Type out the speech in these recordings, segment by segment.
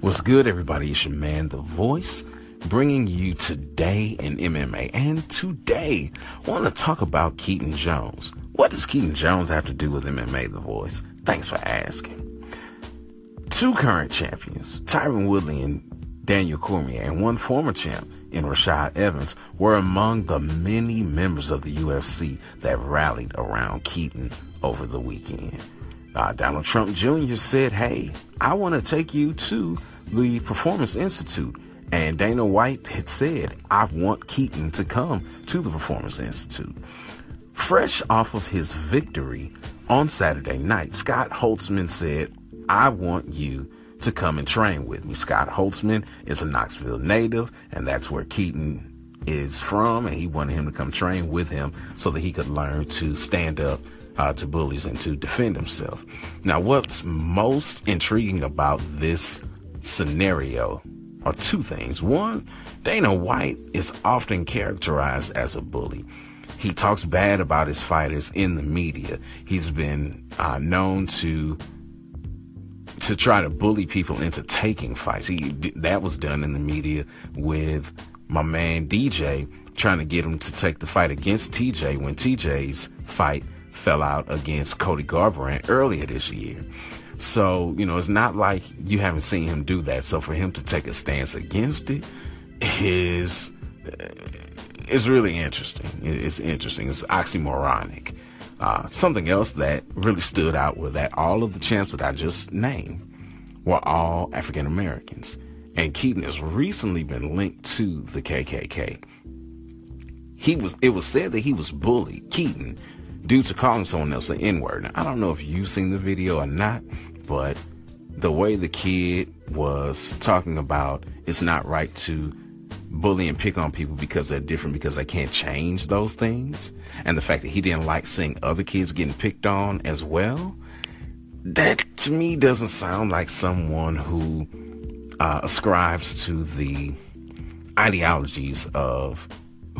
What's good, everybody? It's your man, The Voice, bringing you today in MMA. And today, I want to talk about Keaton Jones. What does Keaton Jones have to do with MMA, The Voice? Thanks for asking. Two current champions, Tyron Woodley and Daniel Cormier, and one former champ in Rashad Evans, were among the many members of the UFC that rallied around Keaton over the weekend. Uh, Donald Trump Jr. said, Hey, I want to take you to the Performance Institute. And Dana White had said, I want Keaton to come to the Performance Institute. Fresh off of his victory on Saturday night, Scott Holtzman said, I want you to come and train with me. Scott Holtzman is a Knoxville native, and that's where Keaton is from, and he wanted him to come train with him so that he could learn to stand up uh, to bullies and to defend himself. Now, what's most intriguing about this scenario are two things. One, Dana White is often characterized as a bully. He talks bad about his fighters in the media. He's been uh, known to to try to bully people into taking fights. He that was done in the media with my man DJ trying to get him to take the fight against TJ when TJ's fight fell out against Cody Garbrandt earlier this year. So, you know, it's not like you haven't seen him do that. So for him to take a stance against it is is really interesting. It's interesting. It's oxymoronic. Uh, something else that really stood out was that all of the champs that I just named were all African Americans. And Keaton has recently been linked to the KKK. He was, it was said that he was bullied, Keaton, due to calling someone else an N word. Now, I don't know if you've seen the video or not, but the way the kid was talking about it's not right to bully and pick on people because they're different because they can't change those things and the fact that he didn't like seeing other kids getting picked on as well that to me doesn't sound like someone who uh, ascribes to the ideologies of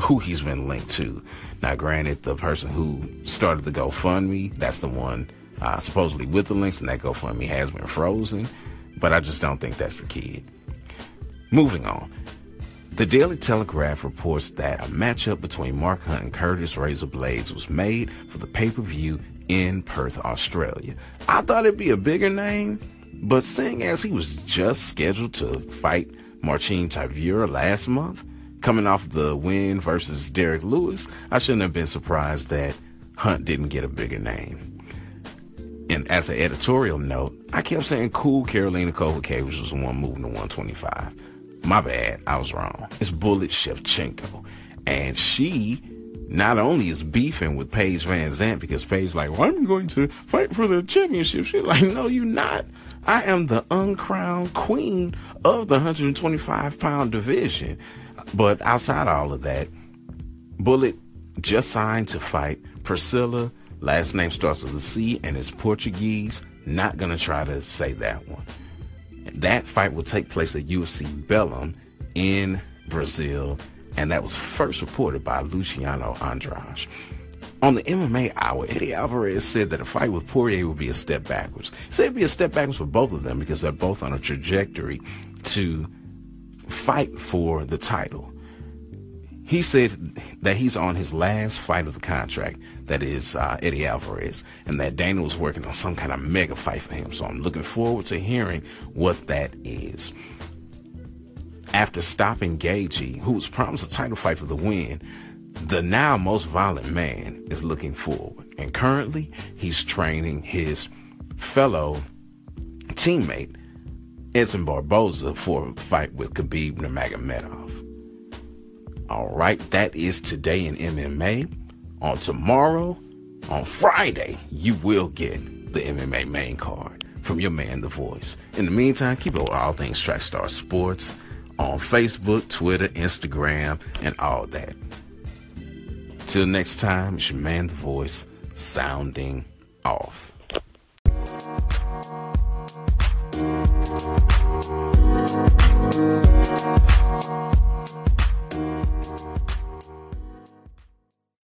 who he's been linked to. Now, granted, the person who started the GoFundMe, that's the one uh, supposedly with the links, and that GoFundMe has been frozen, but I just don't think that's the kid. Moving on. The Daily Telegraph reports that a matchup between Mark Hunt and Curtis Razor Blaydes was made for the pay per view in Perth, Australia. I thought it'd be a bigger name, but seeing as he was just scheduled to fight Marcin Tybura last month, coming off the win versus Derrick Lewis, I shouldn't have been surprised that Hunt didn't get a bigger name. And as an editorial note, I kept saying cool Karolina Kowalkiewicz was the one moving to 125. My bad, I was wrong. It's Bullet Shevchenko. And she not only is beefing with Paige VanZant because Paige like, well, I'm going to fight for the championship. She's like, no, you're not. I am the uncrowned queen of the 125 pound division. But outside all of that, Bullet just signed to fight Priscilla. Last name starts with a C and is Portuguese. Not gonna try to say that one. That fight will take place at UFC Belém in Brazil, and that was first reported by Luciano Andrade. On the MMA Hour, Eddie Alvarez said that a fight with Poirier would be a step backwards. He said it'd be a step backwards for both of them because they're both on a trajectory to fight for the title. He said that he's on his last fight of the contract, that is uh, Eddie Alvarez, and that Dana was working on some kind of mega fight for him. So I'm looking forward to hearing what that is. After stopping Gaethje, who was promised a title fight for the win, the now most violent man is looking forward. And currently, he's training his fellow teammate, Edson Barboza, for a fight with Khabib Nurmagomedov. All right, that is today in MMA. On tomorrow, on Friday, you will get the MMA main card from your man, The Voice. In the meantime, keep up with all things Trackstar Sports on Facebook, Twitter, Instagram, and all that. Till next time, it's your man, The Voice, sounding off.